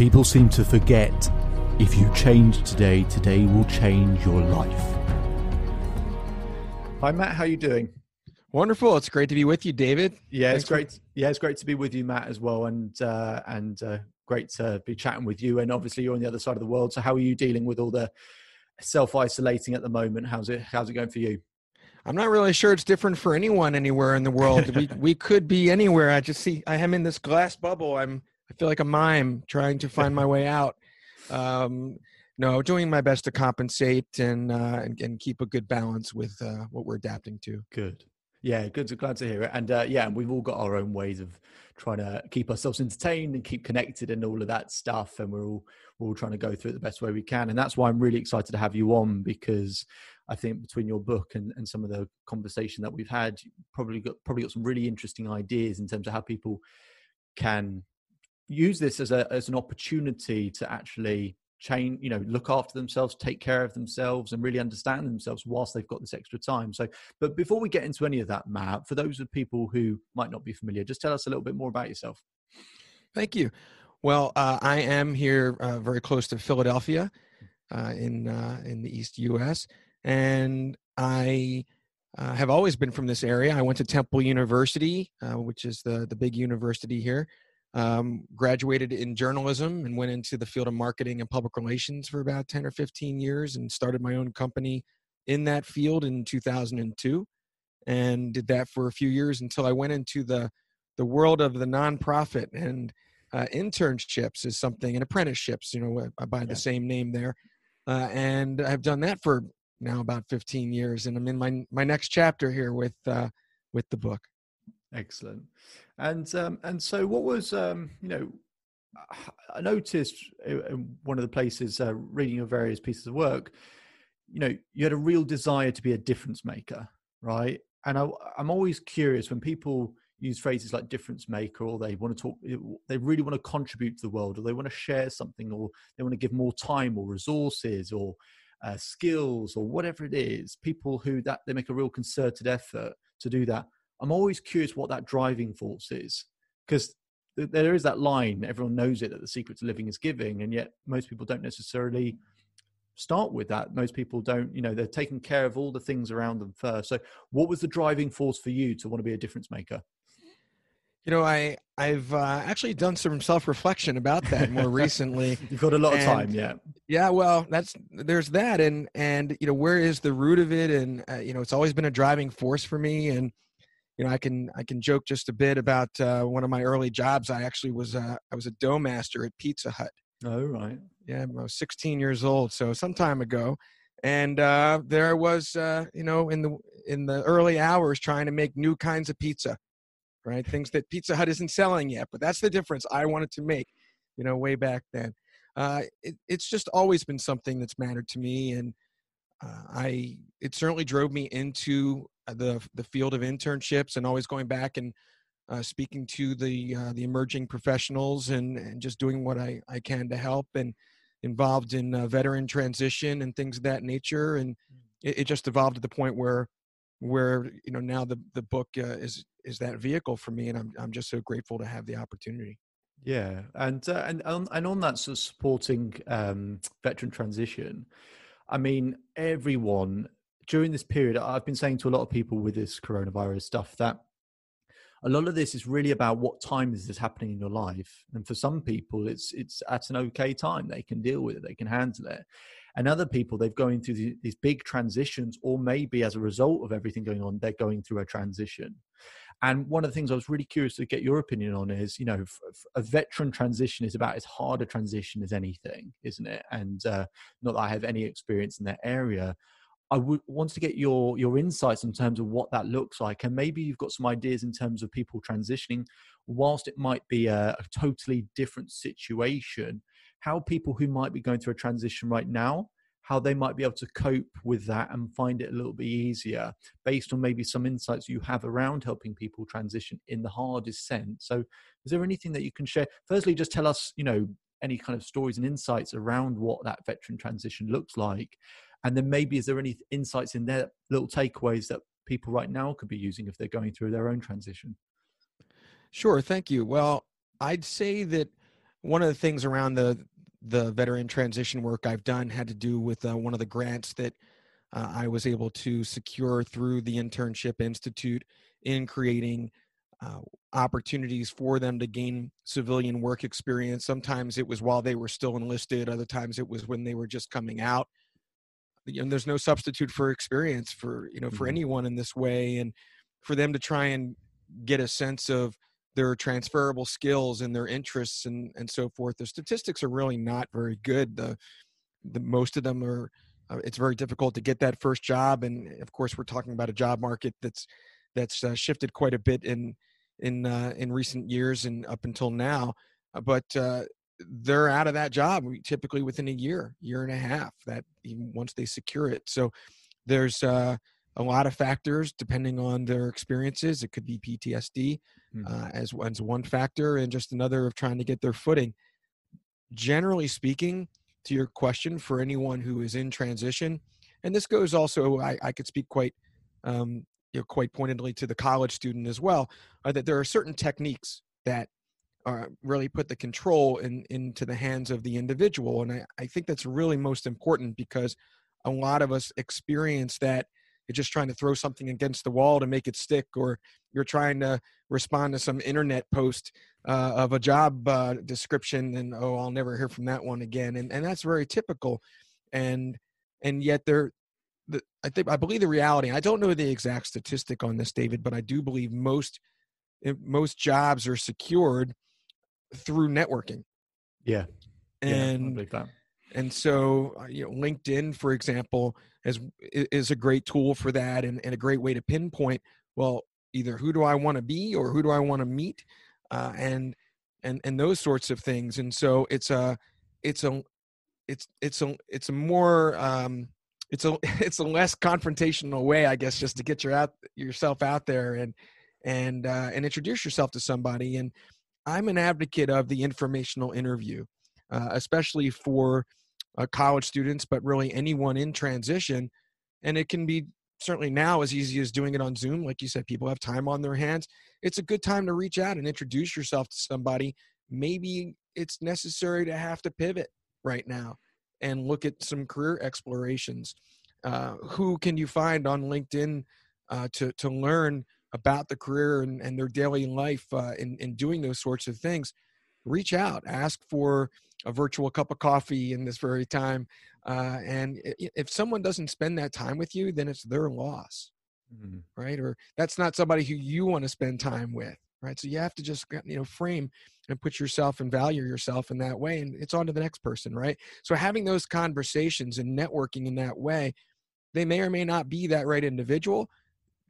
People seem to forget if you change today, today will change your life. Hi Matt, how you doing? Wonderful. It's great to be with you, David. Yeah, Thanks it's great. For- yeah, it's great to be with you, Matt, as well, and uh, and uh, great to be chatting with you. And obviously, you're on the other side of the world. So, how are you dealing with all the self isolating at the moment? How's it How's it going for you? I'm not really sure it's different for anyone anywhere in the world. we we could be anywhere. I just see I am in this glass bubble. I'm I feel like a mime trying to find my way out. Um, no, doing my best to compensate and, uh, and, and keep a good balance with uh, what we're adapting to. Good. Yeah, good. To, glad to hear it. And uh, yeah, we've all got our own ways of trying to keep ourselves entertained and keep connected and all of that stuff. And we're all we're all trying to go through it the best way we can. And that's why I'm really excited to have you on because I think between your book and, and some of the conversation that we've had, you probably got probably got some really interesting ideas in terms of how people can use this as a as an opportunity to actually change you know look after themselves take care of themselves and really understand themselves whilst they've got this extra time. So but before we get into any of that matt for those of people who might not be familiar just tell us a little bit more about yourself. Thank you. Well uh, i am here uh, very close to philadelphia uh, in uh, in the east us and i uh, have always been from this area. I went to temple university uh, which is the the big university here um, graduated in journalism and went into the field of marketing and public relations for about 10 or 15 years and started my own company in that field in 2002 and did that for a few years until I went into the the world of the nonprofit and uh, internships is something and apprenticeships you know by the same name there uh, and I've done that for now about 15 years and I'm in my my next chapter here with uh, with the book Excellent. And um, and so, what was um, you know, I noticed in one of the places uh, reading your various pieces of work, you know, you had a real desire to be a difference maker, right? And I, I'm always curious when people use phrases like difference maker or they want to talk they really want to contribute to the world or they want to share something or they want to give more time or resources or uh, skills or whatever it is people who that they make a real concerted effort to do that I'm always curious what that driving force is because there is that line everyone knows it that the secret to living is giving and yet most people don't necessarily start with that. Most people don't you know they're taking care of all the things around them first. So what was the driving force for you to want to be a difference maker? You know i i've uh, actually done some self-reflection about that more recently you've got a lot of time yeah. Yeah well that's there's that and and you know where is the root of it? And uh, you know it's always been a driving force for me and you know, I can I can joke just a bit about uh, one of my early jobs. I actually was uh, I was a dough master at Pizza Hut. Oh right. Yeah, I was 16 years old, so some time ago, and uh, there I was, uh, you know, in the in the early hours trying to make new kinds of pizza, right? Things that Pizza Hut isn't selling yet, but that's the difference I wanted to make, you know, way back then. Uh, it, it's just always been something that's mattered to me, and uh, I it certainly drove me into the the field of internships and always going back and uh, speaking to the uh, the emerging professionals and, and just doing what I, I can to help and involved in uh, veteran transition and things of that nature and mm. it, it, just evolved to the point where where you know now the the book uh, is is that vehicle for me and I'm I'm just so grateful to have the opportunity. Yeah, and uh, and on, and on that sort of supporting um, veteran transition, I mean everyone during this period, I've been saying to a lot of people with this coronavirus stuff that a lot of this is really about what time is this happening in your life. And for some people it's it's at an okay time. They can deal with it. They can handle it. And other people they've going through these big transitions or maybe as a result of everything going on they're going through a transition. And one of the things i was really curious to get your opinion on is you know a veteran transition is about as hard a transition as anything isn't it? And uh, not that i have any experience in that area I would want to get your your insights in terms of what that looks like, and maybe you've got some ideas in terms of people transitioning. Whilst it might be a, a totally different situation, how people who might be going through a transition right now how they might be able to cope with that and find it a little bit easier based on maybe some insights you have around helping people transition in the hardest sense. So, is there anything that you can share? Firstly, just tell us, you know, any kind of stories and insights around what that veteran transition looks like. And then maybe is there any insights in there, little takeaways that people right now could be using if they're going through their own transition? Sure, thank you. Well, I'd say that one of the things around the the veteran transition work I've done had to do with uh, one of the grants that uh, I was able to secure through the Internship Institute in creating uh, opportunities for them to gain civilian work experience. Sometimes it was while they were still enlisted, other times it was when they were just coming out. And there's no substitute for experience for you know for mm-hmm. anyone in this way, and for them to try and get a sense of their transferable skills and their interests and and so forth the statistics are really not very good the the most of them are uh, it's very difficult to get that first job and of course we're talking about a job market that's that's uh, shifted quite a bit in in uh, in recent years and up until now uh, but uh, they're out of that job typically within a year year and a half that once they secure it so there's uh, a lot of factors depending on their experiences. It could be PTSD mm-hmm. uh, as, as one factor, and just another of trying to get their footing. Generally speaking, to your question, for anyone who is in transition, and this goes also, I, I could speak quite, um, you know, quite pointedly to the college student as well, uh, that there are certain techniques that uh, really put the control in, into the hands of the individual, and I, I think that's really most important because a lot of us experience that you're just trying to throw something against the wall to make it stick or you're trying to respond to some internet post uh, of a job uh, description and oh i'll never hear from that one again and, and that's very typical and and yet there the, i think i believe the reality i don't know the exact statistic on this david but i do believe most eh, most jobs are secured through networking yeah and yeah, and so, uh, you know, LinkedIn, for example, is is a great tool for that, and, and a great way to pinpoint. Well, either who do I want to be, or who do I want to meet, uh, and and and those sorts of things. And so, it's a it's a it's it's a it's a more um, it's a it's a less confrontational way, I guess, just to get your out yourself out there and and uh, and introduce yourself to somebody. And I'm an advocate of the informational interview, uh, especially for uh, college students, but really anyone in transition. And it can be certainly now as easy as doing it on Zoom. Like you said, people have time on their hands. It's a good time to reach out and introduce yourself to somebody. Maybe it's necessary to have to pivot right now and look at some career explorations. Uh, who can you find on LinkedIn uh, to to learn about the career and, and their daily life uh, in in doing those sorts of things? Reach out, ask for a virtual cup of coffee in this very time. Uh, and if someone doesn't spend that time with you, then it's their loss, mm-hmm. right? Or that's not somebody who you want to spend time with, right? So you have to just you know frame and put yourself and value yourself in that way, and it's on to the next person, right? So having those conversations and networking in that way, they may or may not be that right individual.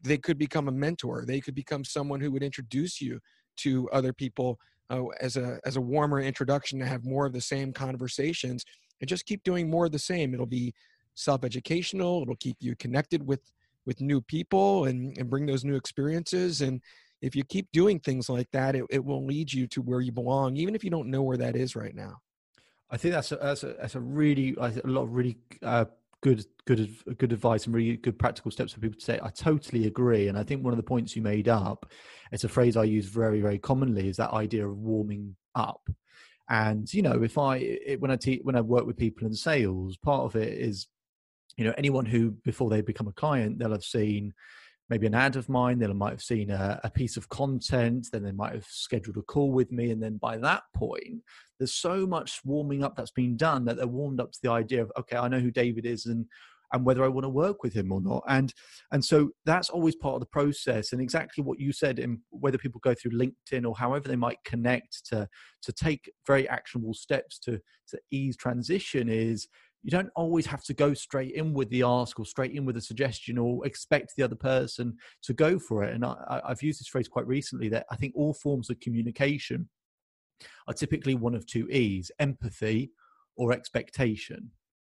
They could become a mentor. They could become someone who would introduce you to other people uh, as a as a warmer introduction to have more of the same conversations and just keep doing more of the same. It'll be self-educational. It'll keep you connected with with new people and, and bring those new experiences. And if you keep doing things like that it, it will lead you to where you belong even if you don't know where that is right now. I think that's a, that's a, that's a really a lot of really uh, good good good advice and really good practical steps for people to say I totally agree, and I think one of the points you made up, it's a phrase I use very very commonly, is that idea of warming up. And you know, if I it, when I te- when I work with people in sales, part of it is, you know, anyone who before they become a client, they'll have seen maybe an ad of mine, they might have seen a, a, piece of content, then they might have scheduled a call with me. And then by that point, there's so much warming up that's been done that they're warmed up to the idea of, okay, I know who David is and and whether I want to work with him or not. And and so that's always part of the process. And exactly what you said in whether people go through LinkedIn or however they might connect to to take very actionable steps to to ease transition is you don't always have to go straight in with the ask or straight in with a suggestion or expect the other person to go for it. And I, I've used this phrase quite recently that I think all forms of communication are typically one of two E's empathy or expectation.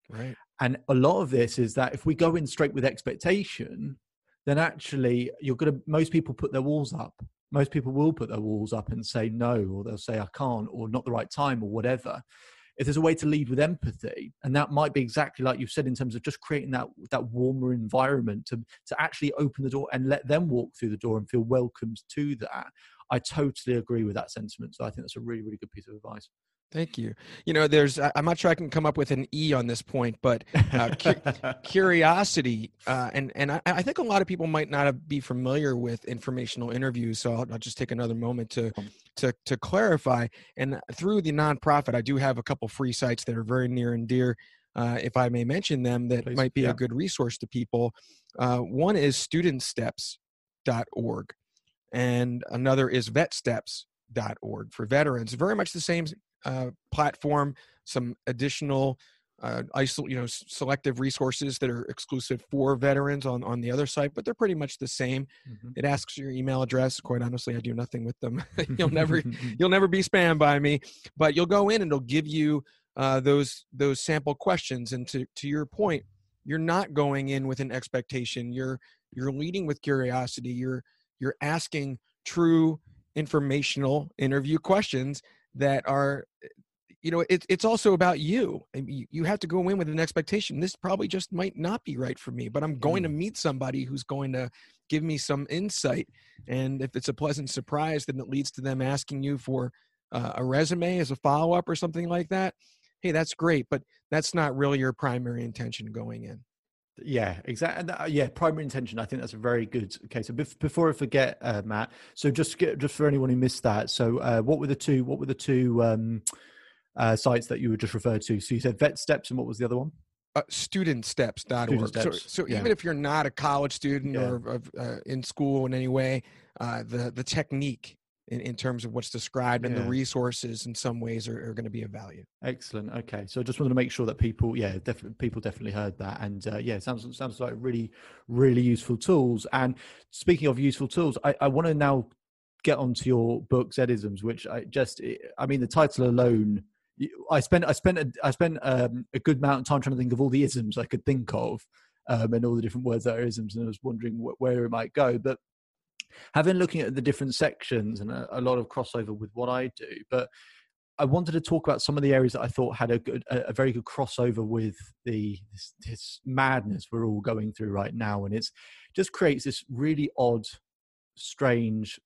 Right. And a lot of this is that if we go in straight with expectation, then actually you're going to, most people put their walls up. Most people will put their walls up and say no, or they'll say I can't, or not the right time, or whatever. If there's a way to lead with empathy, and that might be exactly like you've said in terms of just creating that that warmer environment to to actually open the door and let them walk through the door and feel welcomed to that. I totally agree with that sentiment. So I think that's a really, really good piece of advice. Thank you. You know, there's, I'm not sure I can come up with an E on this point, but uh, cu- curiosity. Uh, and and I, I, think a lot of people might not be familiar with informational interviews. So I'll, I'll, just take another moment to, to, to clarify. And through the nonprofit, I do have a couple free sites that are very near and dear. Uh, if I may mention them, that Please, might be yeah. a good resource to people. Uh, one is studentsteps.org and another is vetsteps.org for veterans. Very much the same uh, platform, some additional uh, isol- you know, selective resources that are exclusive for veterans on, on the other site, but they're pretty much the same. Mm-hmm. It asks your email address. Quite honestly, I do nothing with them. you'll never, you'll never be spammed by me, but you'll go in and it'll give you uh, those, those sample questions. And to, to your point, you're not going in with an expectation. You're, you're leading with curiosity. You're, you're asking true informational interview questions that are you know it, it's also about you you have to go in with an expectation this probably just might not be right for me but i'm going to mm. meet somebody who's going to give me some insight and if it's a pleasant surprise then it leads to them asking you for uh, a resume as a follow-up or something like that hey that's great but that's not really your primary intention going in yeah, exactly. Uh, yeah, primary intention. I think that's a very good case. So before I forget, uh, Matt. So just get, just for anyone who missed that. So uh, what were the two? What were the two um, uh, sites that you were just referred to? So you said Vet Steps, and what was the other one? Uh, studentsteps.org. Student steps. So, so yeah. even if you're not a college student yeah. or uh, in school in any way, uh, the the technique in, in terms of what's described and the resources in some ways are, are going to be of value. Excellent. Okay, so I just wanted to make sure that people, yeah, definitely people definitely heard that, and uh, yeah, sounds sounds like really really useful tools. And speaking of useful tools, I, I want to now get onto your book Zedisms, which I just, I mean, the title alone. I spent I spent a, I spent um, a good amount of time trying to think of all the isms I could think of, um, and all the different words that are isms, and I was wondering wh- where it might go. But having looking at the different sections and a, a, lot of crossover with what I do, but I wanted to talk about some of the areas that I thought had a good, a, a very good crossover with the this, this, madness we're all going through right now, and it's just creates this really odd, strange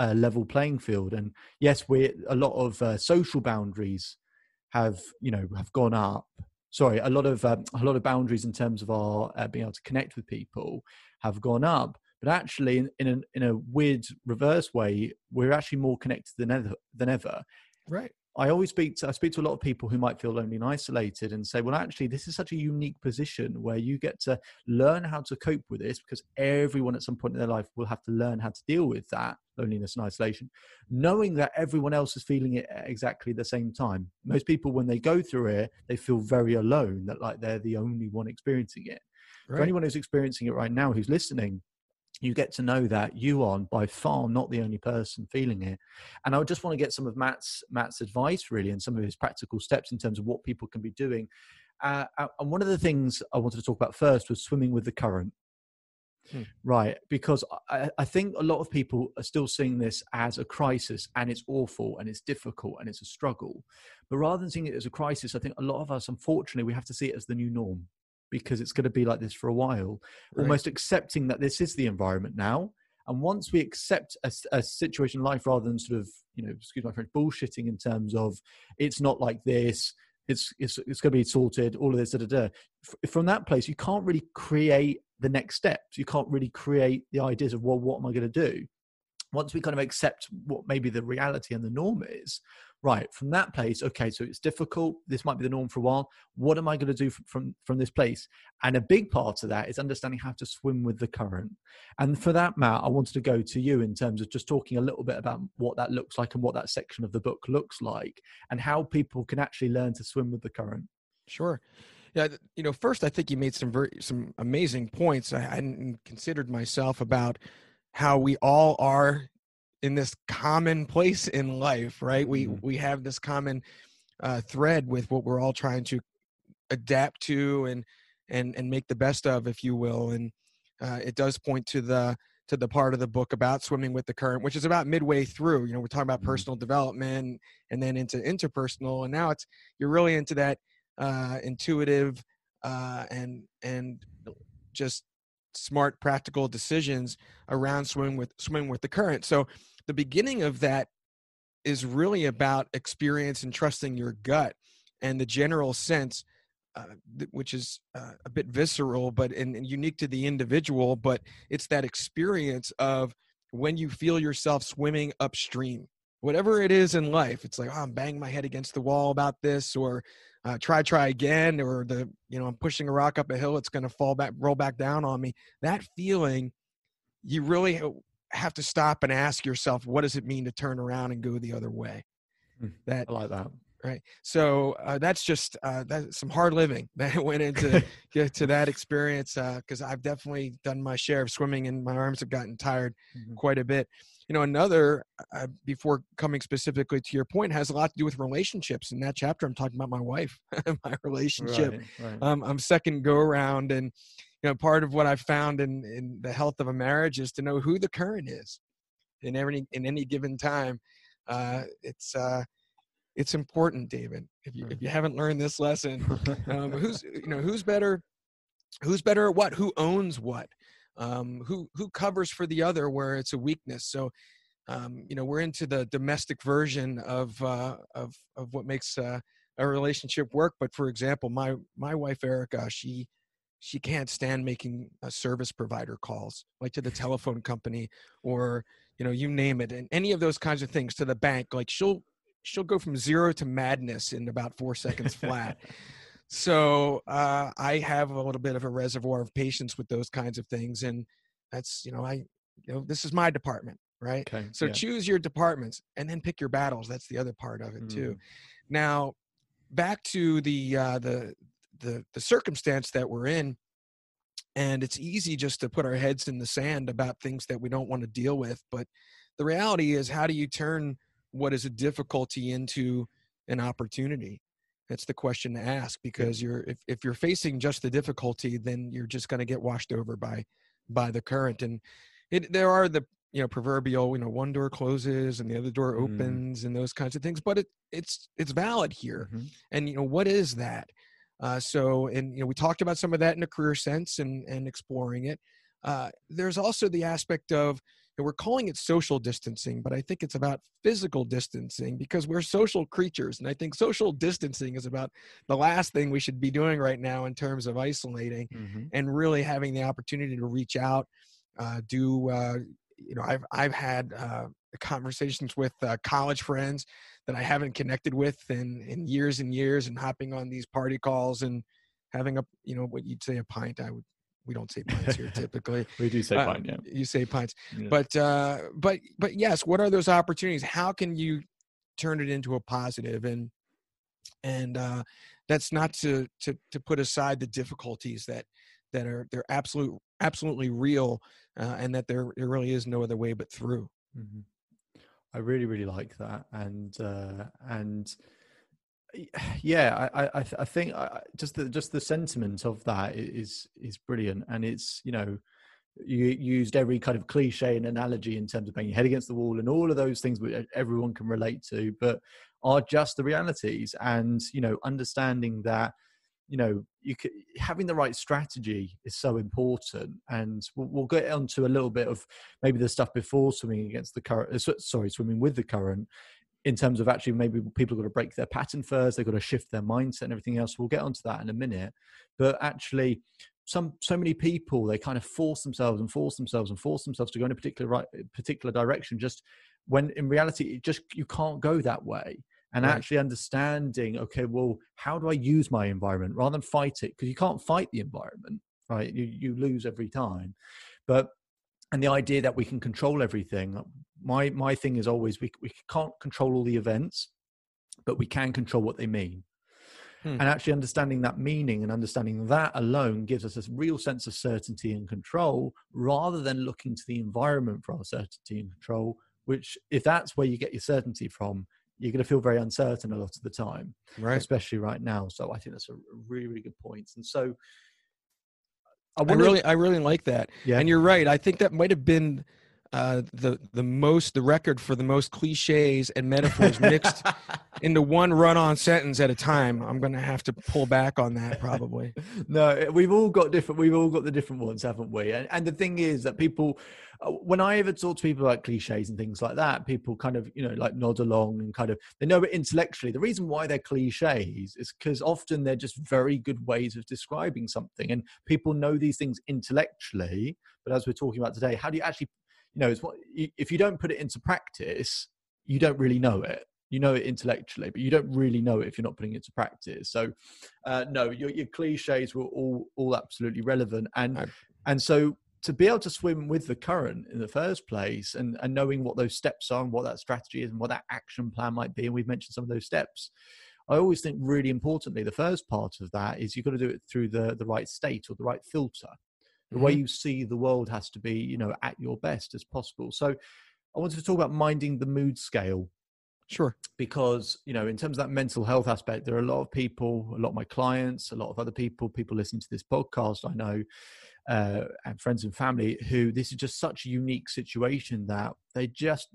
uh, level playing field. And yes, we a lot of uh, social boundaries have you know have gone up. Sorry, a lot of um, a lot of boundaries in terms of our uh, being able to connect with people have gone up but actually in, in, a, in a weird reverse way we're actually more connected than ever than ever. Right. I always speak to i speak to a lot of people who might feel lonely and isolated and say well actually this is such a unique position where you get to learn how to cope with this because everyone at some point in their life will have to learn how to deal with that loneliness and isolation knowing that everyone else is feeling it at exactly the same time. Most people when they go through it they feel very alone that like they're the only one experiencing it. Right. for anyone who's experiencing it right now who's listening you get to know that you are by far not the only person feeling it. And i just want to get some of matt's matt's advice really and some of his practical steps in terms of what people can be doing. Uh, uh and one of the things i wanted to talk about first was swimming with the current. Hmm. right because I, I think a lot of people are still seeing this as a crisis and it's awful and it's difficult and it's a struggle. But rather than seeing it as a crisis i think a lot of us unfortunately we have to see it as the new norm because it's going to be like this for a while. Right. Almost accepting that this is the environment now. And once we accept a, a, situation in life rather than sort of, you know, excuse my French, bullshitting in terms of it's not like this, it's it's, it's going to be sorted, all of this, da, da, da. From that place, you can't really create the next steps. You can't really create the ideas of, well, what am I going to do? Once we kind of accept what maybe the reality and the norm is, right from that place okay so it's difficult this might be the norm for a while what am i going to do from, from from this place? And a big part of that is understanding how to swim with the current. And for that matt i wanted to go to you in terms of just talking a little bit about what that looks like and what that section of the book looks like and how people can actually learn to swim with the current. Sure. Yeah, you know, first I think you made some very some amazing points. I hadn't considered myself about how we all are in this common place in life, right? We Mhm. we have this common uh, thread with what we're all trying to adapt to and and and make the best of, if you will. And uh, it does point to the to the part of the book about swimming with the current, which is about midway through. You know, we're talking about Mhm. personal development and then into interpersonal, and now it's you're really into that uh, intuitive uh, and and just smart, practical decisions around swimming with swimming with the current. So the beginning of that is really about experience and trusting your gut and the general sense uh, which is uh, a bit visceral but and, and unique to the individual but it's that experience of when you feel yourself swimming upstream. Whatever it is in life it's like oh, i'm banging my head against the wall about this or uh, try try again or the you know i'm pushing a rock up a hill it's going to fall back roll back down on me. That feeling you really have to stop and ask yourself what does it mean to turn around and go the other way Hmm. that I like that. right so uh, that's just uh, that's some hard living that went into get to that experience because i've definitely done my share of swimming and my arms have gotten tired Mhm. quite a bit you know another uh, before coming specifically to your point has a lot to do with relationships in that chapter i'm talking about my wife my relationship Right, right. um, I'm second go around, and you know, part of what I've found in in the health of a marriage is to know who the current is in every in any given time. Uh, it's uh, it's important, David. If you if you haven't learned this lesson, um, who's you know who's better, who's better at what, who owns what, um, who who covers for the other where it's a weakness. So. Um, you know, we're into the domestic version of uh, of of what makes uh, a relationship work. But for example, my my wife Erica, she she can't stand making uh, service provider calls, like to the telephone company or you know you name it, and any of those kinds of things to the bank. Like she'll she'll go from zero to madness in about four seconds flat. so uh, I have a little bit of a reservoir of patience with those kinds of things, and that's you know I you know this is my department, right? okay. So yeah. choose your departments and then pick your battles. That's the other part of it too. Mm. Now, back to the uh, the the the circumstance that we're in, and it's easy just to put our heads in the sand about things that we don't want to deal with. But the reality is, how do you turn what is a difficulty into an opportunity? That's the question to ask because you're if, if you're facing just the difficulty, then you're just going to get washed over by by the current. And it, there are the you know proverbial you know one door closes and the other door Mm. opens and those kinds of things. But it it's it's valid here Mhm. and you know what is that uh, so and you know we talked about some of that in a career sense and and exploring it uh, there's also the aspect of we're calling it social distancing but i think it's about physical distancing because we're social creatures and i think social distancing is about the last thing we should be doing right now in terms of isolating Mhm. and really having the opportunity to reach out uh, do uh, you know i've i've had uh, conversations with uh, college friends that i haven't connected with in in years and years and hopping on these party calls and having a you know what you'd say a pint i would we don't say pints here typically We do say Uh, fine, yeah. you say pints Yeah. but uh but but yes what are those opportunities how can you turn it into a positive and and uh that's not to to to put aside the difficulties that that are they're absolute absolutely real uh, and that there there really is no other way but through Mhm. I really, really like that, and uh, and yeah, I, I, I think I, just the just the sentiment of that is is brilliant, and it's you know you used every kind of cliche and analogy in terms of banging your head against the wall and all of those things which everyone can relate to, but are just the realities, and you know understanding that you know you could, having the right strategy is so important and we'll, we'll get onto a little bit of maybe the stuff before swimming against the current uh, sorry swimming with the current in terms of actually maybe people got to break their pattern first they've got to shift their mindset and everything else. We'll get onto that in a minute but actually some so many people they kind of force themselves and force themselves and force themselves to go in a particular right particular direction just when in reality it just you can't go that way and Right. actually understanding okay well how do i use my environment rather than fight it because you can't fight the environment right you, you lose every time but and the idea that we can control everything my my thing is always we, we can't control all the events but we can control what they mean Hmm. And actually understanding that meaning and understanding that alone gives us a real sense of certainty and control rather than looking to the environment for our certainty and control, which, if that's where you get your certainty from, you're going to feel very uncertain a lot of the time, right? Especially right now. So I think that's a really, really good point. And so I, I really, I really like that. Yeah. And you're right. I think that might have been uh, the the most the record for the most cliches and metaphors mixed into one run-on sentence at a time. I'm going to have to pull back on that probably. no, eh, we've all got different. We've all got the different ones, haven't we? And, and the thing is that people, uh, when I ever talk to people about cliches and things like that, people kind of you know like nod along and kind of they know it intellectually. The reason why they're cliches is because often they're just very good ways of describing something, and people know these things intellectually. But as we're talking about today, how do you actually you know, it's what if you don't put it into practice, you don't really know it. You know it intellectually, but you don't really know it if you're not putting it into practice. So, uh, no, your, your cliches were all all absolutely relevant, and I, and so to be able to swim with the current in the first place, and and knowing what those steps are, and what that strategy is, and what that action plan might be, and we've mentioned some of those steps. I always think really importantly, the first part of that is you've got to do it through the the right state or the right filter the mm-hmm. way you see the world has to be you know at your best as possible so i wanted to talk about minding the mood scale sure because you know in terms of that mental health aspect there are a lot of people a lot of my clients a lot of other people people listening to this podcast i know uh, and friends and family who this is just such a unique situation that they just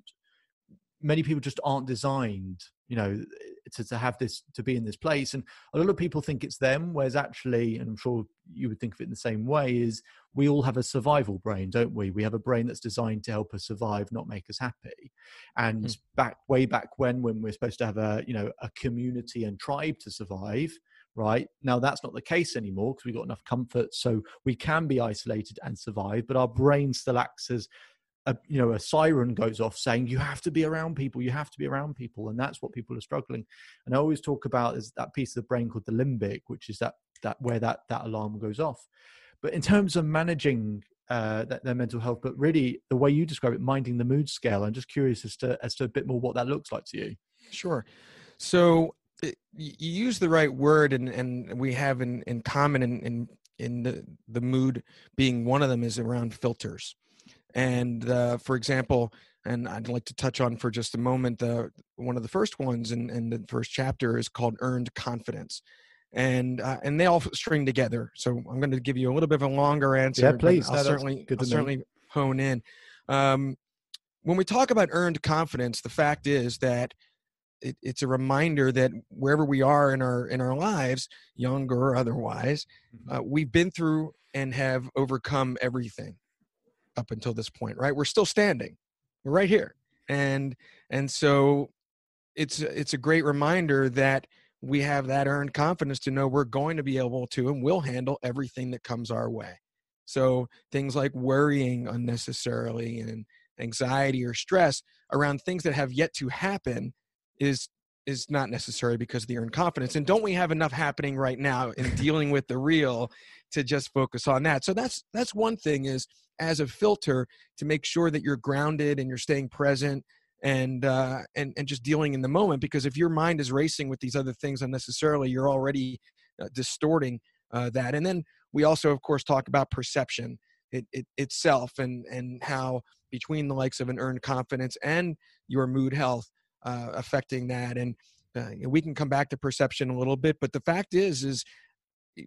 many people just aren't designed you know to, to have this to be in this place. And a lot of people think it's them whereas actually and i'm sure you would think of it in the same way is we all have a survival brain don't we? We have a brain that's designed to help us survive not make us happy. And mm. back way back when when we're supposed to have a you know a community and tribe to survive right? Now that's not the case anymore because we've got enough comfort so we can be isolated and survive but our brain still acts as a you know a siren goes off saying you have to be around people you have to be around people and that's what people are struggling. And i always talk about is that piece of the brain called the limbic which is that that where that that alarm goes off. But in terms of managing uh, their mental health but really the way you describe it minding the mood scale i'm just curious as to as to a bit more what that looks like to you. Sure. So it, you use the right word and and we have in in common in in in the the mood being one of them is around filters and uh, for example, and I'd like to touch on for just a moment, the one of the first ones in, in the first chapter is called earned confidence. And uh, and they all string together. So I'm going to give you a little bit of a longer answer. Yeah, please. I'll certainly I'll certainly hone in. Um, when we talk about earned confidence, the fact is that it, it's a reminder that wherever we are in our in our lives, younger or otherwise, mm-hmm. uh, we've been through and have overcome everything up until this point, right? We're still standing. We're right here. And and so it's it's a great reminder that we have that earned confidence to know we're going to be able to and we'll handle everything that comes our way. So things like worrying unnecessarily and anxiety or stress around things that have yet to happen is is not necessary because of the earned confidence. And don't we have enough happening right now in dealing with the real to just focus on that? So that's that's one thing is as a filter to make sure that you're grounded and you're staying present and uh, and and just dealing in the moment. Because if your mind is racing with these other things unnecessarily, you're already uh, distorting uh, that. And then we also, of course, talk about perception it, it, itself and and how between the likes of an earned confidence and your mood health uh, affecting that. And uh, we can come back to perception a little bit, but the fact is, is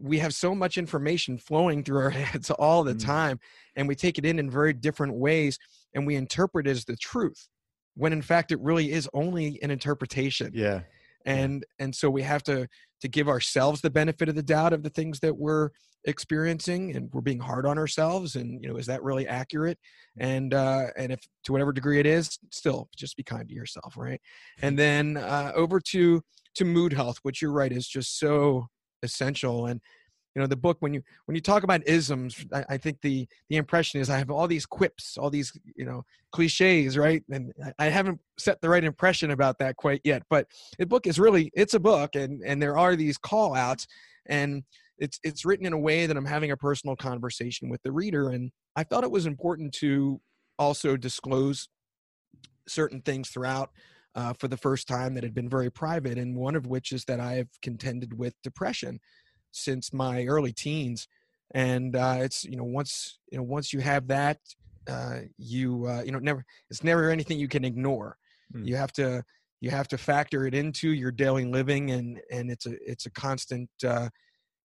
we have so much information flowing through our heads all the mm. time and we take it in in very different ways and we interpret it as the truth when in fact it really is only an interpretation. Yeah. And and so we have to to give ourselves the benefit of the doubt of the things that we're experiencing and we're being hard on ourselves and you know is that really accurate? And uh and if to whatever degree it is still just be kind to yourself right? And then uh over to to mood health which you're right is just so essential and you know the book when you when you talk about isms I, I, think the the impression is i have all these quips all these you know cliches right? And I, haven't set the right impression about that quite yet but the book is really it's a book and and there are these call outs and it's it's written in a way that i'm having a personal conversation with the reader and i thought it was important to also disclose certain things throughout uh, for the first time that had been very private, and one of which is that I have contended with depression since my early teens, and uh, it's you know once you know once you have that, uh, you uh, you know never it's never anything you can ignore. Mm. You have to you have to factor it into your daily living, and and it's a it's a constant uh,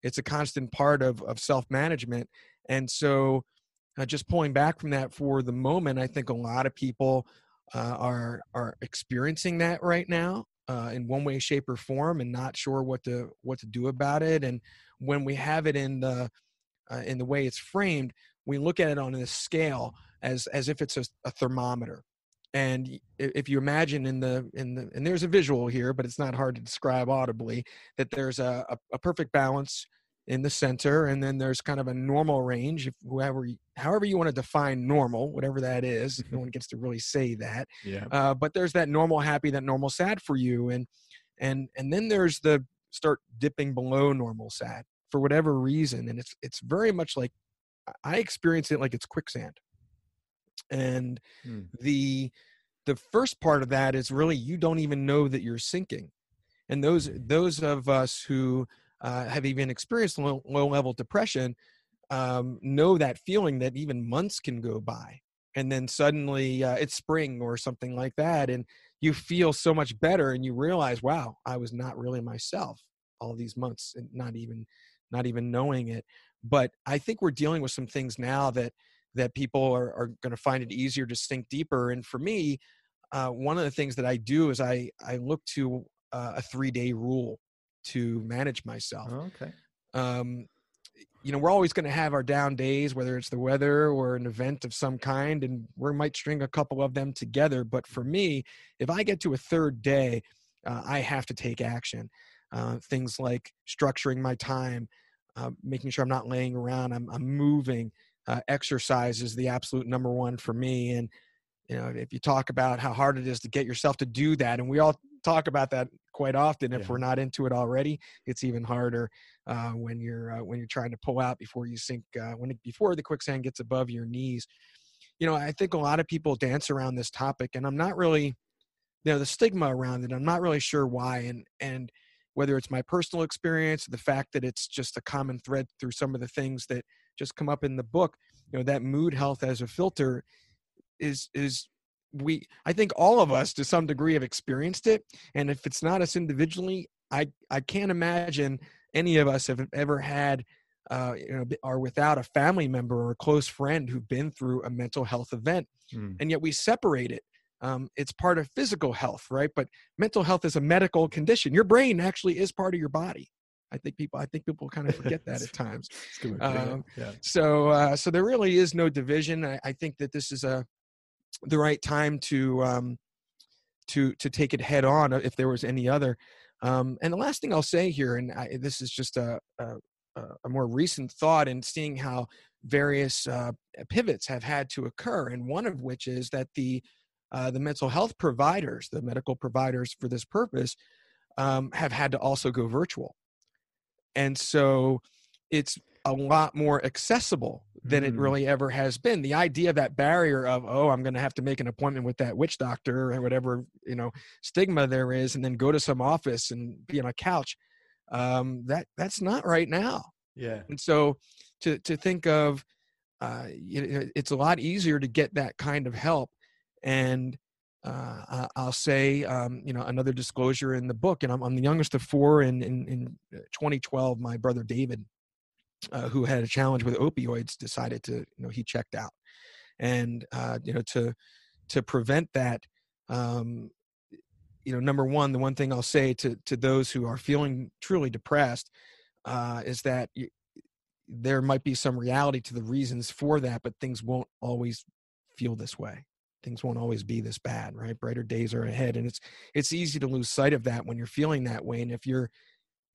it's a constant part of of self management, and so. Uh, just pulling back from that for the moment, I think a lot of people uh, are are experiencing that right now uh, in one way, shape, or form, and not sure what to what to do about it. And when we have it in the uh, in the way it's framed, we look at it on this scale as as if it's a, a thermometer. And if you imagine in the in the and there's a visual here, but it's not hard to describe audibly that there's a, a, a perfect balance in the center and then there's kind of a normal range if whoever however you want to define normal whatever that is no one gets to really say that yeah. uh, but there's that normal happy that normal sad for you and and and then there's the start dipping below normal sad for whatever reason and it's it's very much like i experience it like it's quicksand. And hmm. the the first part of that is really you don't even know that you're sinking. And those those of us who uh, have even experienced low, low level depression um, know that feeling that even months can go by and then suddenly uh, it's spring or something like that and you feel so much better and you realize wow i was not really myself all these months and not even not even knowing it. But i think we're dealing with some things now that that people are, are going to find it easier to sink deeper and for me uh, one of the things that i do is i i look to uh, a three day rule to manage myself. Oh, okay. Um, you know, we're always going to have our down days, whether it's the weather or an event of some kind, and we might string a couple of them together. But for me, if I get to a third day, uh, I have to take action. Uh, things like structuring my time, uh, making sure I'm not laying around, I'm, I'm moving. Uh, exercise is the absolute number one for me. And you know, if you talk about how hard it is to get yourself to do that, and we all talk about that quite often. If yeah. we're not into it already, it's even harder uh, when you're uh, when you're trying to pull out before you sink uh, when it, before the quicksand gets above your knees. You know, I think a lot of people dance around this topic, and I'm not really, you know, the stigma around it. I'm not really sure why, and and whether it's my personal experience, the fact that it's just a common thread through some of the things that just come up in the book. You know, that mood health as a filter is is we i think all of us to some degree have experienced it and if it's not us individually i i can't imagine any of us have ever had uh, you know are without a family member or a close friend who've been through a mental health event mm. and yet we separate it um, it's part of physical health right but mental health is a medical condition your brain actually is part of your body I think people I think people kind of forget that at times. Um, yeah. So uh, so there really is no division. I, I, think that this is a the right time to um, to to take it head on uh, if there was any other. Um, and the last thing I'll say here, and I, this is just a, a, a more recent thought, in seeing how various uh, pivots have had to occur, and one of which is that the uh, the mental health providers, the medical providers for this purpose, um, have had to also go virtual, and so it's a lot more accessible than mm. it really ever has been. The idea of that barrier of, oh, I'm going to have to make an appointment with that witch doctor or whatever, you know, stigma there is, and then go to some office and be on a couch. Um, that that's not right now. Yeah. And so to, to think of, uh, it's a lot easier to get that kind of help. And uh, I'll say, um, you know, another disclosure in the book, and I'm, I'm the youngest of four. In, in, in 2012, my brother David uh, who had a challenge with opioids decided to you know he checked out. And uh, you know to to prevent that um, you know number one the one thing i'll say to to those who are feeling truly depressed uh, is that you, there might be some reality to the reasons for that but things won't always feel this way. Things won't always be this bad right? Brighter days are ahead and it's it's easy to lose sight of that when you're feeling that way and if you're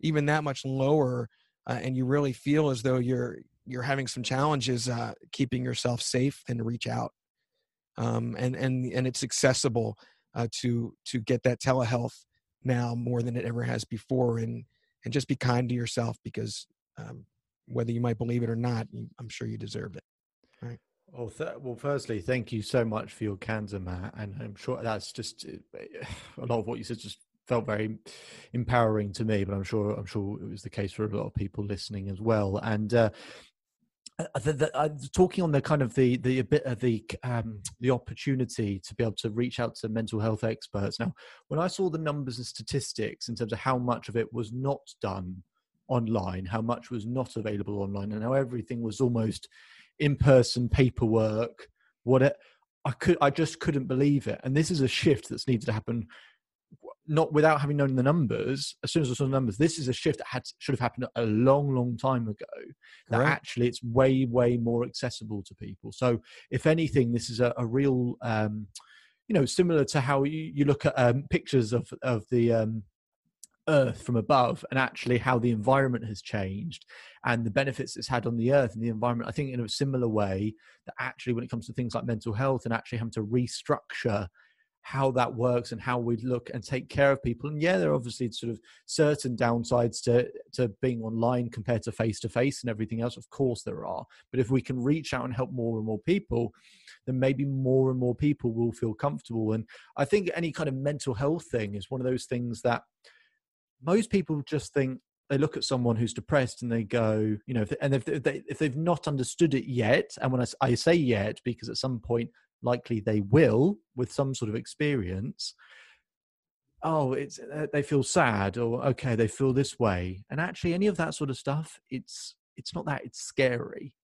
even that much lower uh, and you really feel as though you're you're having some challenges uh, keeping yourself safe, then reach out. Um, and and and it's accessible uh, to to get that telehealth now more than it ever has before, and and just be kind to yourself because um, whether you might believe it or not, I'm sure you deserve it. Right. Well, th- well, firstly, thank you so much for your candor, Matt, and I'm sure that's just uh, a lot of what you said just felt very empowering to me. But I'm sure I'm sure it was the case for a lot of people listening as well. And uh, the, the, uh, talking on the kind of the the bit of the um, the opportunity to be able to reach out to mental health experts. Now, when I saw the numbers and statistics in terms of how much of it was not done online, how much was not available online, and how everything was almost in-person paperwork what it, i could i just couldn't believe it and this is a shift that's needed to happen not without having known the numbers as soon as i saw the numbers this is a shift that had should have happened a long long time ago that right. actually it's way way more accessible to people so if anything this is a, a real um, you know similar to how you, you look at um, pictures of of the um, earth from above and actually how the environment has changed and the benefits it's had on the earth and the environment i think in a similar way that actually when it comes to things like mental health and actually having to restructure how that works and how we look and take care of people. And yeah there are obviously sort of certain downsides to to being online compared to face to face and everything else. Of course there are. But if we can reach out and help more and more people then maybe more and more people will feel comfortable. And i think any kind of mental health thing is one of those things that most people just think they look at someone who's depressed and they go, you know, if they, and if, they, if they've not understood it yet, and when I, I say yet, because at some point likely they will with some sort of experience, oh, it's uh, they feel sad or okay, they feel this way, and actually any of that sort of stuff, it's it's not that, it's scary.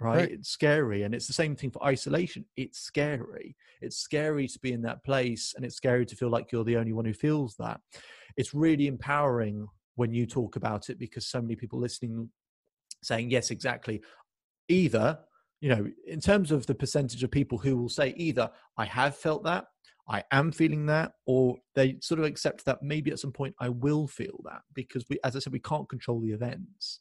Right? right? It's scary. And it's the same thing for isolation. It's scary. It's scary to be in that place and it's scary to feel like you're the only one who feels that it's really empowering when you talk about it because so many people listening saying yes exactly either you know in terms of the percentage of people who will say either i have felt that i am feeling that or they sort of accept that maybe at some point i will feel that because we as i said we can't control the events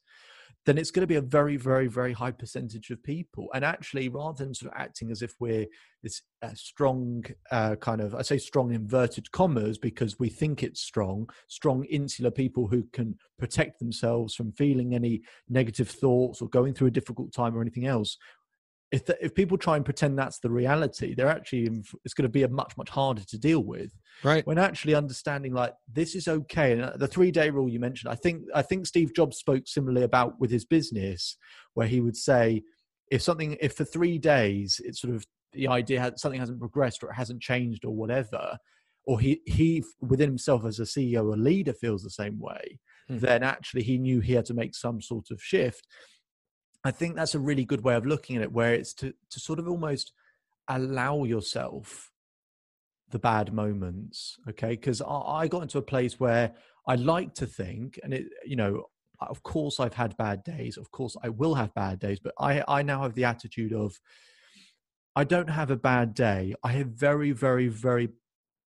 then it's going to be a very, very, very high percentage of people. And actually, rather than sort of acting as if we're this uh, strong uh, kind of, I say strong inverted commas because we think it's strong, strong insular people who can protect themselves from feeling any negative thoughts or going through a difficult time or anything else, if the, if people try and pretend that's the reality, they're actually it's going to be a much much harder to deal with. Right. When actually understanding like this is okay, and uh, the three day rule you mentioned, I think I think Steve Jobs spoke similarly about with his business, where he would say if something if for three days it's sort of the idea has, something hasn't progressed or it hasn't changed or whatever, or he he within himself as a CEO or leader feels the same way, hmm. then actually he knew he had to make some sort of shift I think that's a really good way of looking at it, where it's to, to sort of almost allow yourself the bad moments. Okay. Because I, I got into a place where I like to think, and it, you know, of course I've had bad days. Of course I will have bad days, but I, I now have the attitude of, I don't have a bad day. I have very, very, very,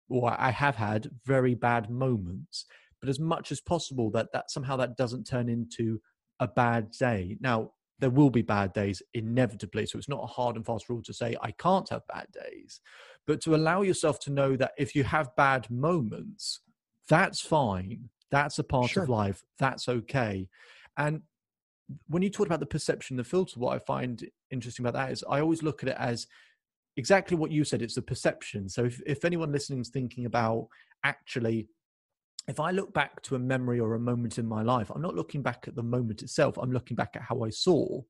or I have had very bad moments. But as much as possible, that that somehow that doesn't turn into a bad day. Now, there will be bad days inevitably. So it's not a hard and fast rule to say, I can't have bad days. But to allow yourself to know that if you have bad moments, that's fine. That's a part sure. of life. That's okay. And when you talk about the perception, the filter, what I find interesting about that is I always look at it as exactly what you said it's the perception. So if, if anyone listening is thinking about actually if I look back to a memory or a moment in my life, I'm not looking back at the moment itself. I'm looking back at how I saw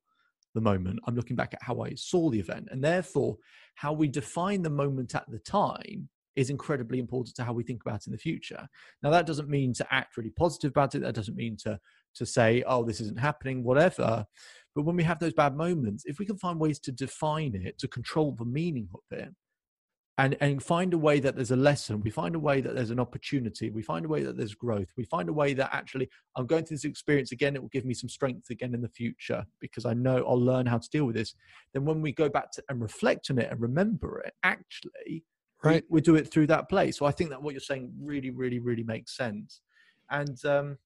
the moment. I'm looking back at how I saw the event. And therefore, how we define the moment at the time is incredibly important to how we think about it in the future. Now, that doesn't mean to act really positive about it. That doesn't mean to, to say, oh, this isn't happening, whatever. But when we have those bad moments, if we can find ways to define it, to control the meaning of it, and and find a way that there's a lesson. We find a way that there's an opportunity. We find a way that there's growth. We find a way that actually i'm going through this experience again. It will give me some strength again in the future because i know i'll learn how to deal with this. Then when we go back to and reflect on it and remember it actually right. we, we do it through that place. So i think that what you're saying really really really makes sense. And um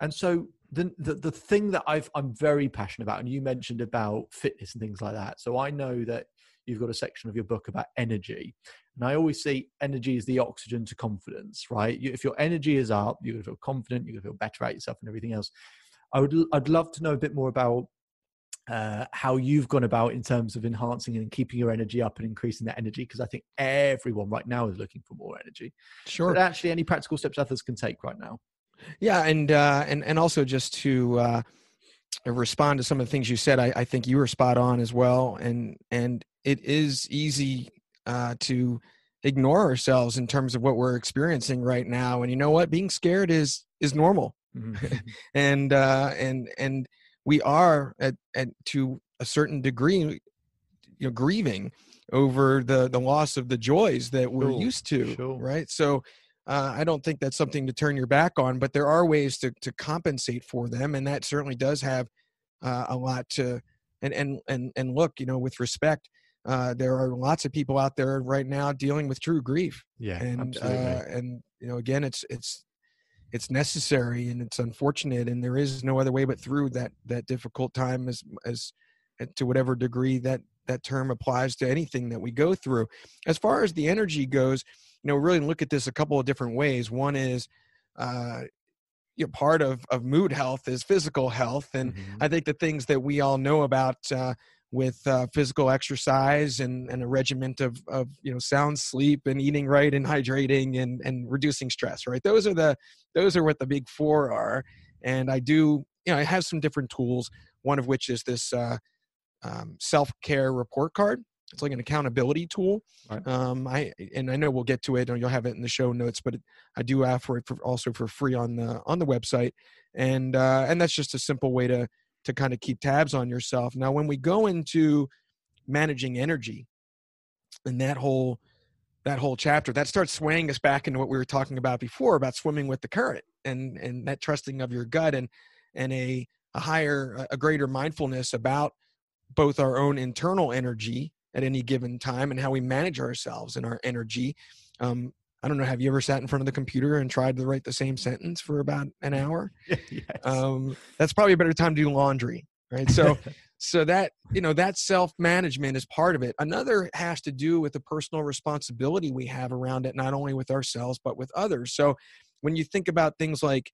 and so the, the the thing that I've I'm very passionate about, and you mentioned about fitness and things like that. So I know that you've got a section of your book about energy. And I always say energy is the oxygen to confidence, right? if your energy is up, you're going to feel confident, you're going to feel better about yourself and everything else. I would, I'd love to know a bit more about uh, how you've gone about in terms of enhancing and keeping your energy up and increasing that energy because I think everyone right now is looking for more energy. Sure. But actually, any practical steps others can take right now. Yeah, and uh, and and also just to uh, respond to some of the things you said, I, I think you were spot on as well, and and it is easy uh, to ignore ourselves in terms of what we're experiencing right now. And you know what? Being scared is is normal, Mm-hmm. and uh, and and we are at, at to a certain degree, you know, grieving over the the loss of the joys that we're Sure, used to, sure. right? So. Uh, I don't think that's something to turn your back on, but there are ways to to compensate for them, and that certainly does have uh, a lot to. And and and and look, you know, with respect, uh, there are lots of people out there right now dealing with true grief, Yeah, and uh, and you know, again, it's it's it's necessary and it's unfortunate, and there is no other way but through that that difficult time, as as to whatever degree that that term applies to anything that we go through. As far as the energy goes, you know, really look at this a couple of different ways. One is, uh, you know, part of of mood health is physical health, and Mhm. I think the things that we all know about uh, with uh, physical exercise and, and a regiment of, of you know sound sleep and eating right and hydrating and, and reducing stress right those are the those are what the big four are and I do you know I have some different tools one of which is this uh, um, self-care report card it's like an accountability tool Right. um, I and I know we'll get to it and you'll have it in the show notes but I do offer it for, also for free on the on the website and uh, and that's just a simple way to to kind of keep tabs on yourself. Now, when we go into managing energy and that whole that whole chapter, that starts swaying us back into what we were talking about before about swimming with the current and and that trusting of your gut and and a a higher a greater mindfulness about both our own internal energy at any given time and how we manage ourselves and our energy. Um, I don't know. Have you ever sat in front of the computer and tried to write the same sentence for about an hour? yes. um, that's probably a better time to do laundry right so so that you know that self management is part of it another has to do with the personal responsibility we have around it not only with ourselves but with others so when you think about things like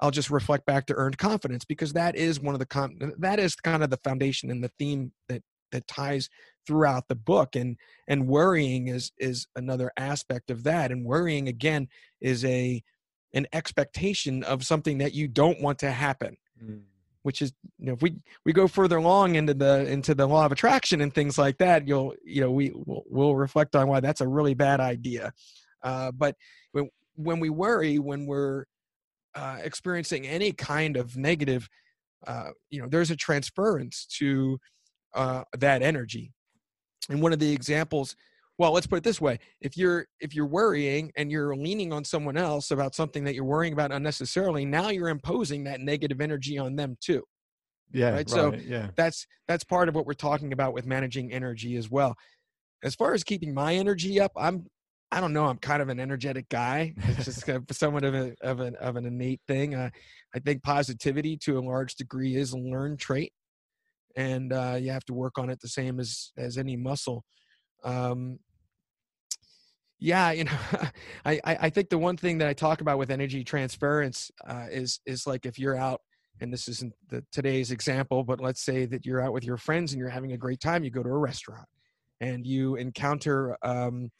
i'll just reflect back to earned confidence because that is one of the con- that is kind of the foundation and the theme that that ties throughout the book and and worrying is is another aspect of that and worrying again is a an expectation of something that you don't want to happen Mm. which is you know if we we go further along into the into the law of attraction and things like that you'll you know we we'll, we'll reflect on why that's a really bad idea uh, but when when we worry when we're uh, experiencing any kind of negative uh, you know there's a transference to uh, that energy and one of the examples well let's put it this way. If you're if you're worrying and you're leaning on someone else about something that you're worrying about unnecessarily now you're imposing that negative energy on them too yeah, right, right. so- yeah, that's that's part of what we're talking about with managing energy as well. As far as keeping my energy up i'm i don't know i'm kind of an energetic guy. It's just kind of somewhat of, a, of, an, of an innate thing. Uh, i think positivity to a large degree is a learned trait and uh, you have to work on it the same as as any muscle. Um, yeah you know I, I think the one thing that i talk about with energy transference uh, is is like if you're out and this isn't the today's example but let's say that you're out with your friends and you're having a great time you go to a restaurant and you encounter um,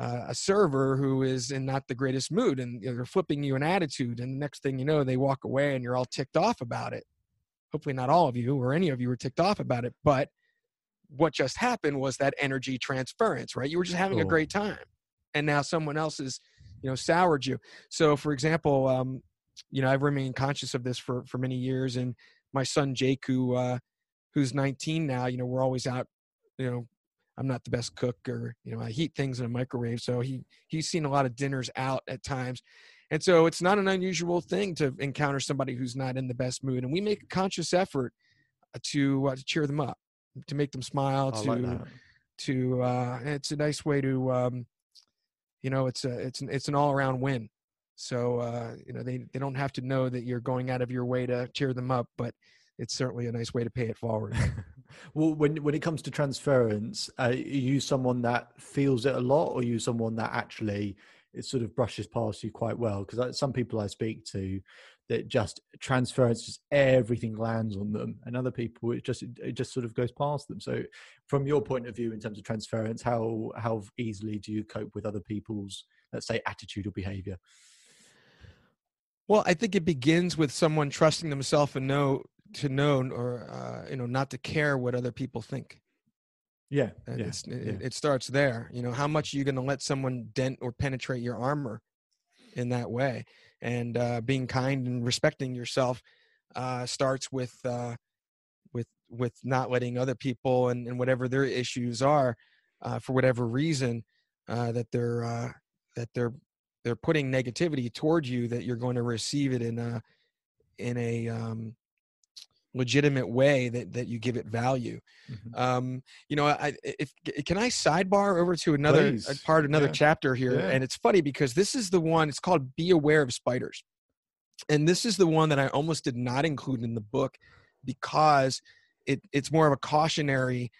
uh, a server who is in not the greatest mood and they're flipping you an attitude and the next thing you know they walk away and you're all ticked off about it hopefully not all of you or any of you were ticked off about it but what just happened was that energy transference right? You were just having a great time and now someone else has you know soured you. So for example um, you know i've remained conscious of this for for many years and my son jake who uh who's 19 now you know we're always out you know i'm not the best cook or you know i heat things in a microwave so he he's seen a lot of dinners out at times and so it's not an unusual thing to encounter somebody who's not in the best mood and we make a conscious effort uh, to uh, to cheer them up to make them smile I to like to uh it's a nice way to um you know it's a it's an, it's an all-around win. So uh you know they they don't have to know that you're going out of your way to cheer them up but it's certainly a nice way to pay it forward. Well, when when it comes to transference, uh, are you someone that feels it a lot, or are you someone that actually it sort of brushes past you quite well? Because some people I speak to, that just transference, just everything lands on them, and other people it just it just sort of goes past them. So, from your point of view, in terms of transference, how how easily do you cope with other people's, let's say, attitude or behavior? Well, I think it begins with someone trusting themselves and know to know or uh, you know not to care what other people think. Yeah, And yeah, it's, it, yeah. it starts there. You know, how much are you going to let someone dent or penetrate your armor in that way? And uh, being kind and respecting yourself uh, starts with uh, with with not letting other people and, and whatever their issues are, uh, for whatever reason, uh, that they're uh, that they're they're putting negativity towards you, that you're going to receive it in a in a um, legitimate way that that you give it value Mhm. um you know i if can i sidebar over to another Please. a part another Yeah. chapter here Yeah. and it's funny because this is the one it's called be aware of spiders and this is the one that i almost did not include in the book because it it's more of a cautionary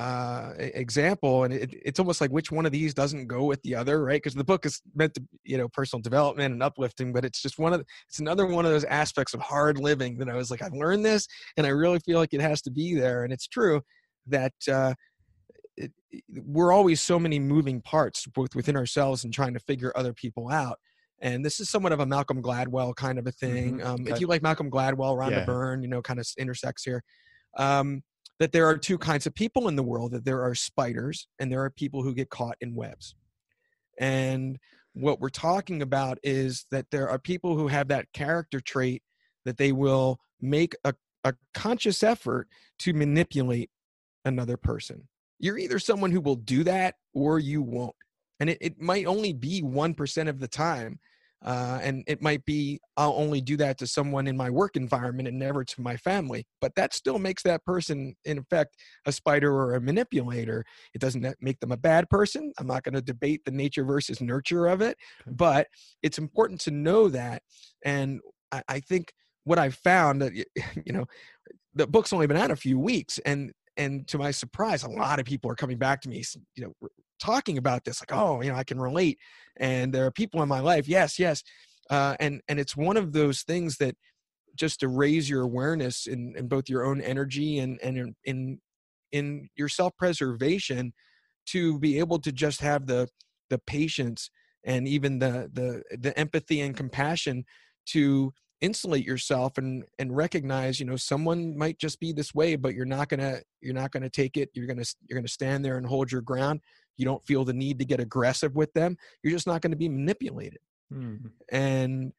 uh example and it, it's almost like which one of these doesn't go with the other right? Because the book is meant to you know personal development and uplifting but it's just one of the, it's another one of those aspects of hard living that i was like i've learned this and i really feel like it has to be there. And it's true that uh it, we're always so many moving parts both within ourselves and trying to figure other people out and this is somewhat of a malcolm gladwell kind of a thing Mhm, um, if you like malcolm gladwell rhonda Yeah. byrne you know kind of intersects here um, that there are two kinds of people in the world that there are spiders and there are people who get caught in webs. And what we're talking about is that there are people who have that character trait that they will make a, a conscious effort to manipulate another person. You're either someone who will do that or you won't. And it, it might only be 1% of the time uh, and it might be i'll only do that to someone in my work environment and never to my family but that still makes that person in effect a spider or a manipulator. It doesn't make them a bad person. I'm not going to debate the nature versus nurture of it but it's important to know that and i, I think what i've found that you know the book's only been out a few weeks and and to my surprise a lot of people are coming back to me you know talking about this like oh you know i can relate and there are people in my life yes yes uh, and and it's one of those things that just to raise your awareness in, in both your own energy and and in in, in your self-preservation to be able to just have the the patience and even the the the empathy and compassion to insulate yourself and and recognize you know someone might just be this way but you're not gonna you're not gonna take it you're gonna you're gonna stand there and hold your ground you don't feel the need to get aggressive with them you're just not going to be manipulated. Mm. and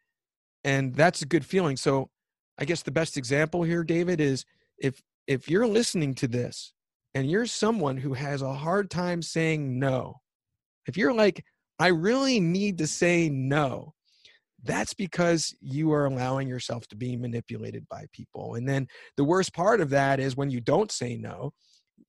and that's a good feeling. So i guess the best example here david is if if you're listening to this and you're someone who has a hard time saying no if you're like i really need to say no that's because you are allowing yourself to be manipulated by people. And then the worst part of that is when you don't say no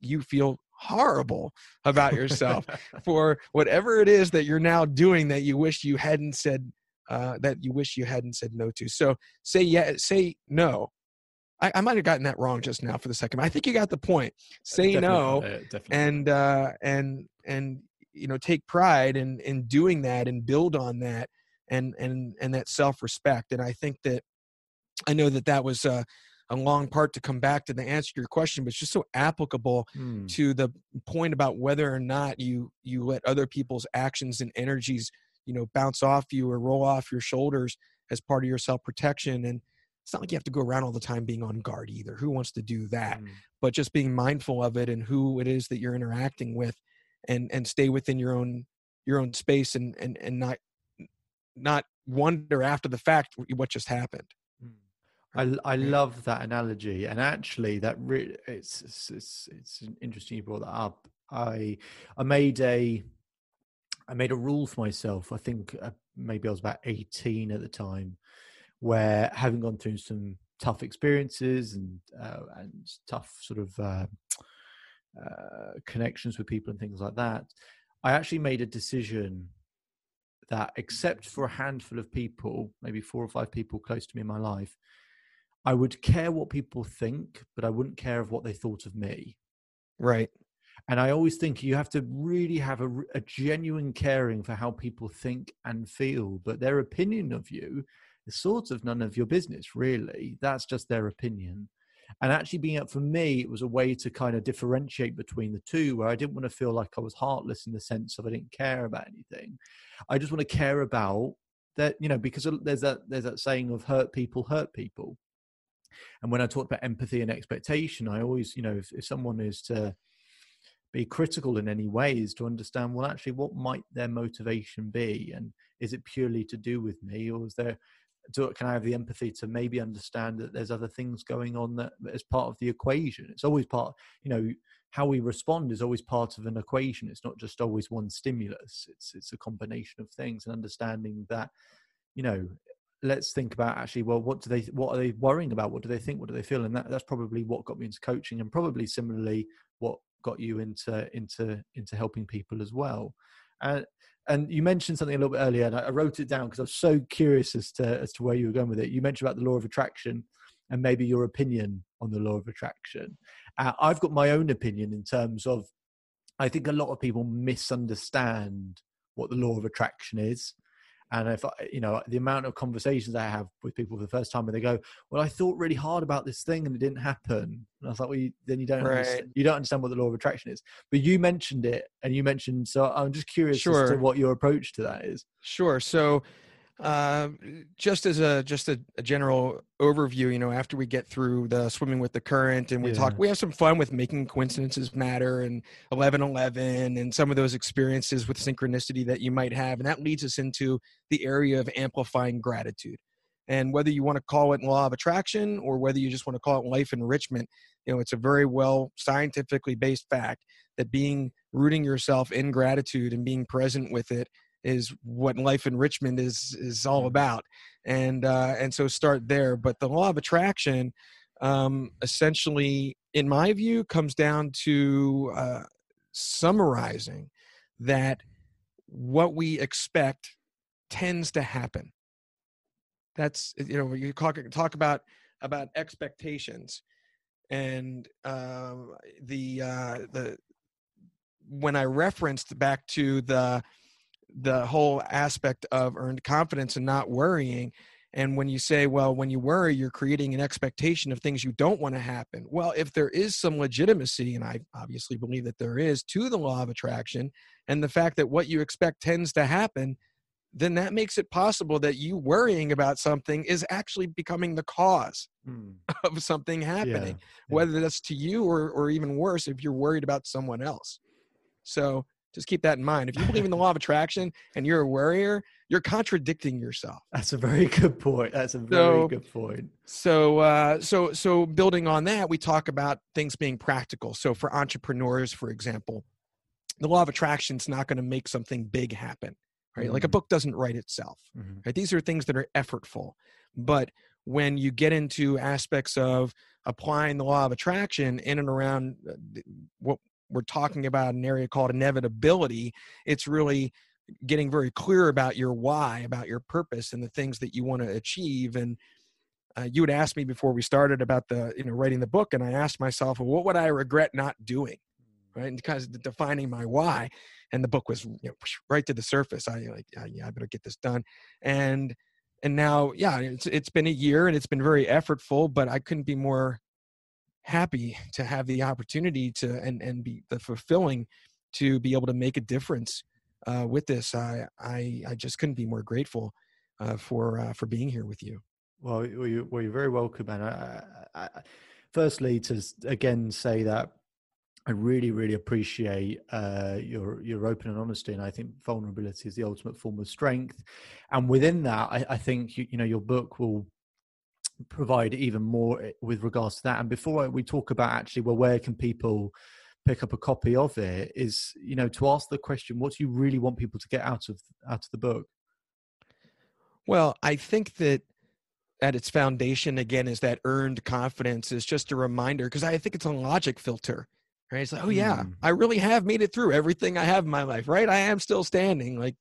you feel horrible about yourself for whatever it is that you're now doing that you wish you hadn't said uh, that you wish you hadn't said no to. So say yeah, say no. I, I might have gotten that wrong just now for the second. I think you got the point. Say Definitely, no, uh, and uh, and and you know take pride in in doing that and build on that and and and that self respect. And I think that I know that that was uh, a long part to come back to the answer to your question, but it's just so applicable Mm. to the point about whether or not you you let other people's actions and energies you know bounce off you or roll off your shoulders as part of your self protection and it's not like you have to go around all the time being on guard either who wants to do that Mm. but just being mindful of it and who it is that you're interacting with and and stay within your own your own space and and and not not wonder after the fact what just happened I, I love that analogy, and actually, that re- it's, it's it's it's interesting you brought that up. I I made a I made a rule for myself. I think uh, maybe I was about eighteen at the time, where having gone through some tough experiences and uh, and tough sort of uh, uh, connections with people and things like that, I actually made a decision that, except for a handful of people, maybe four or five people close to me in my life, I would care what people think, but I wouldn't care of what they thought of me. right And I always think you have to really have a genuine caring for how people think and feel, but their opinion of you is sort of none of your business, really. That's just their opinion. And actually, being up for me, it was a way to kind of differentiate between the two, where I didn't want to feel like I was heartless in the sense of I didn't care about anything. I just want to care about that, you know, because there's that there's that saying of hurt people hurt people. And when I talk about empathy and expectation, I always, you know, if, if someone is to be critical in any way is to understand well actually what might their motivation be? And is it purely to do with me? Or is there do, can i have the empathy to maybe understand that there's other things going on that as part of the equation? It's always part you know how we respond is always part of an equation. It's not just always one stimulus. It's it's a combination of things and understanding that you know let's think about actually well what do they what are they worrying about what do they think what do they feel and that, that's probably what got me into coaching and probably similarly what got you into into into helping people as well. And and you mentioned something a little bit earlier, and I, wrote it down because I was so curious as to as to where you were going with it. You mentioned about the law of attraction and maybe your opinion on the law of attraction. Uh, I've got my own opinion in terms of I think a lot of people misunderstand what the law of attraction is. And if I, you know, the amount of conversations I have with people for the first time, where they go, "Well, I thought really hard about this thing and it didn't happen," and I was like, "Well, you, then you don't right. you don't understand what the law of attraction is." But you mentioned it, and you mentioned, so I'm just curious sure. as to what your approach to that is. Sure. So uh, just as a just a, a, general overview, you know, after we get through the swimming with the current and we yeah. talk, we have some fun with making coincidences matter and 1111 and some of those experiences with synchronicity that you might have. And that leads us into the area of amplifying gratitude. And whether you want to call it law of attraction or whether you just want to call it life enrichment, you know, it's a very well scientifically based fact that being rooting yourself in gratitude and being present with it is what life enrichment is is all mm-hmm. about and uh, and so start there but the law of attraction um, essentially in my view comes down to uh, summarizing that what we expect tends to happen that's you know you talk talk about about expectations and uh, the uh, the when I referenced back to the the whole aspect of earned confidence and not worrying. And when you say, well, when you worry, you're creating an expectation of things you don't want to happen. Well, if there is some legitimacy, and I obviously believe that there is, to the law of attraction, and the fact that what you expect tends to happen, then that makes it possible that you worrying about something is actually becoming the cause hmm. of something happening, yeah. whether that's to you or, or even worse, if you're worried about someone else. So just keep that in mind. If you believe in the law of attraction and you're a worrier, you're contradicting yourself. That's a very good point. That's a very so, good point. So, uh, so, so building on that, we talk about things being practical. So, for entrepreneurs, for example, the law of attraction is not going to make something big happen, right? Mm-hmm. Like a mm-hmm. book doesn't write itself, mm-hmm. right? These are things that are effortful, but when you get into aspects of applying the law of attraction in and around uh, what we're talking about an area called inevitability, it's really getting very clear about your why, about your purpose, and the things that you want to achieve. And uh, you had asked me before we started about the you know writing the book, and I asked myself, well, what would I regret not doing? Right, and because defining my why, and the book was you know, right to the surface. I like, yeah, yeah, I better get this done, and and now, yeah, it's it's been a year and it's been very effortful, but I couldn't be more happy to have the opportunity to and and be the fulfilling to be able to make a difference uh, with this. I, I I just couldn't be more grateful uh, for uh, for being here with you. Well, you, well, you're very welcome, and I, I, firstly to again say that I really, really appreciate uh, your your open and honesty, and I think vulnerability is the ultimate form of strength. And within that, I, I think you, you know your book will provide even more eh, with regards to that. And before we talk about actually, well, where can people pick up a copy of it? Is you know to ask the question, what do you really want people to get out of out of the book? Well, I think that at its foundation again is that earned confidence is just a reminder because I think it's a logic filter. Right? It's like, oh yeah, mm. I really have made it through everything I have in my life. Right? I am still standing. Like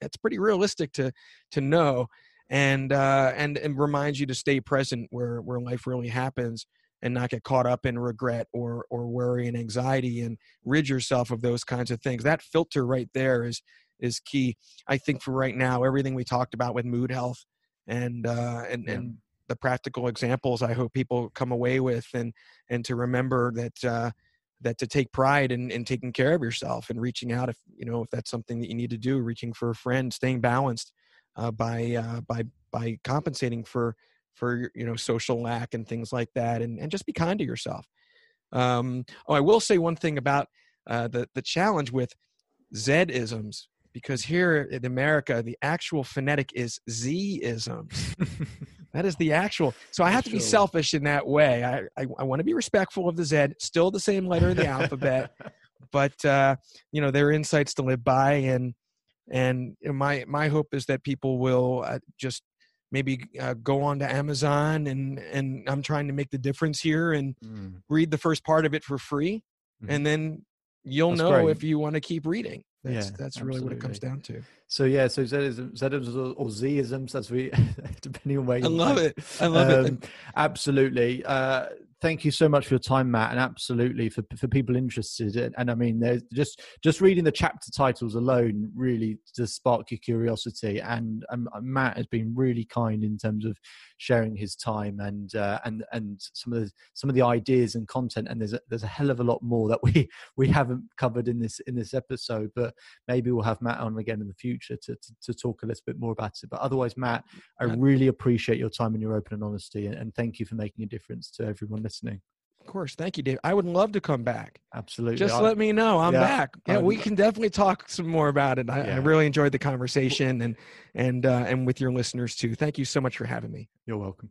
that's pretty realistic to to know and uh, and and reminds you to stay present where where life really happens and not get caught up in regret or or worry and anxiety and rid yourself of those kinds of things that filter right there is is key i think for right now everything we talked about with mood health and uh, and yeah. and the practical examples I hope people come away with, and and to remember that uh, that to take pride in, in taking care of yourself and reaching out if you know if that's something that you need to do, reaching for a friend, staying balanced uh, by uh, by by compensating for for you know social lack and things like that, and and just be kind to yourself. Um, oh, I will say one thing about uh, the the challenge with Z-isms because here in America, the actual phonetic is Z-isms. that is the actual. So I have to be selfish in that way. I, I, I want to be respectful of the Z, still the same letter in the alphabet, but uh, you know there are insights to live by, and and my my hope is that people will uh, just maybe uh, go on to Amazon and and I'm trying to make the difference here and mm. read the first part of it for free, mm. and then you'll that's know great. if you want to keep reading. That's, yeah, that's really what it comes down to. So yeah, so Zedism, Zedisms or Zisms, as we depending on where. You. I love it. I love um, it. Absolutely. Uh, thank you so much for your time, Matt, and absolutely for for people interested. And, and I mean, there's just just reading the chapter titles alone really does spark your curiosity. And um, Matt has been really kind in terms of sharing his time and uh, and and some of the some of the ideas and content. And there's a, there's a hell of a lot more that we we haven't covered in this in this episode. But maybe we'll have Matt on again in the future to to, to talk a little bit more about it. But otherwise, Matt, I really appreciate your time and your open and honesty, and, and thank you for making a difference to everyone listening. Of course. Thank you, Dave. I would love to come back. Absolutely. Just I, let me know. I'm yeah, back. Yeah, we can definitely talk some more about it. I, yeah. I really enjoyed the conversation and and uh, and with your listeners too. Thank you so much for having me. You're welcome.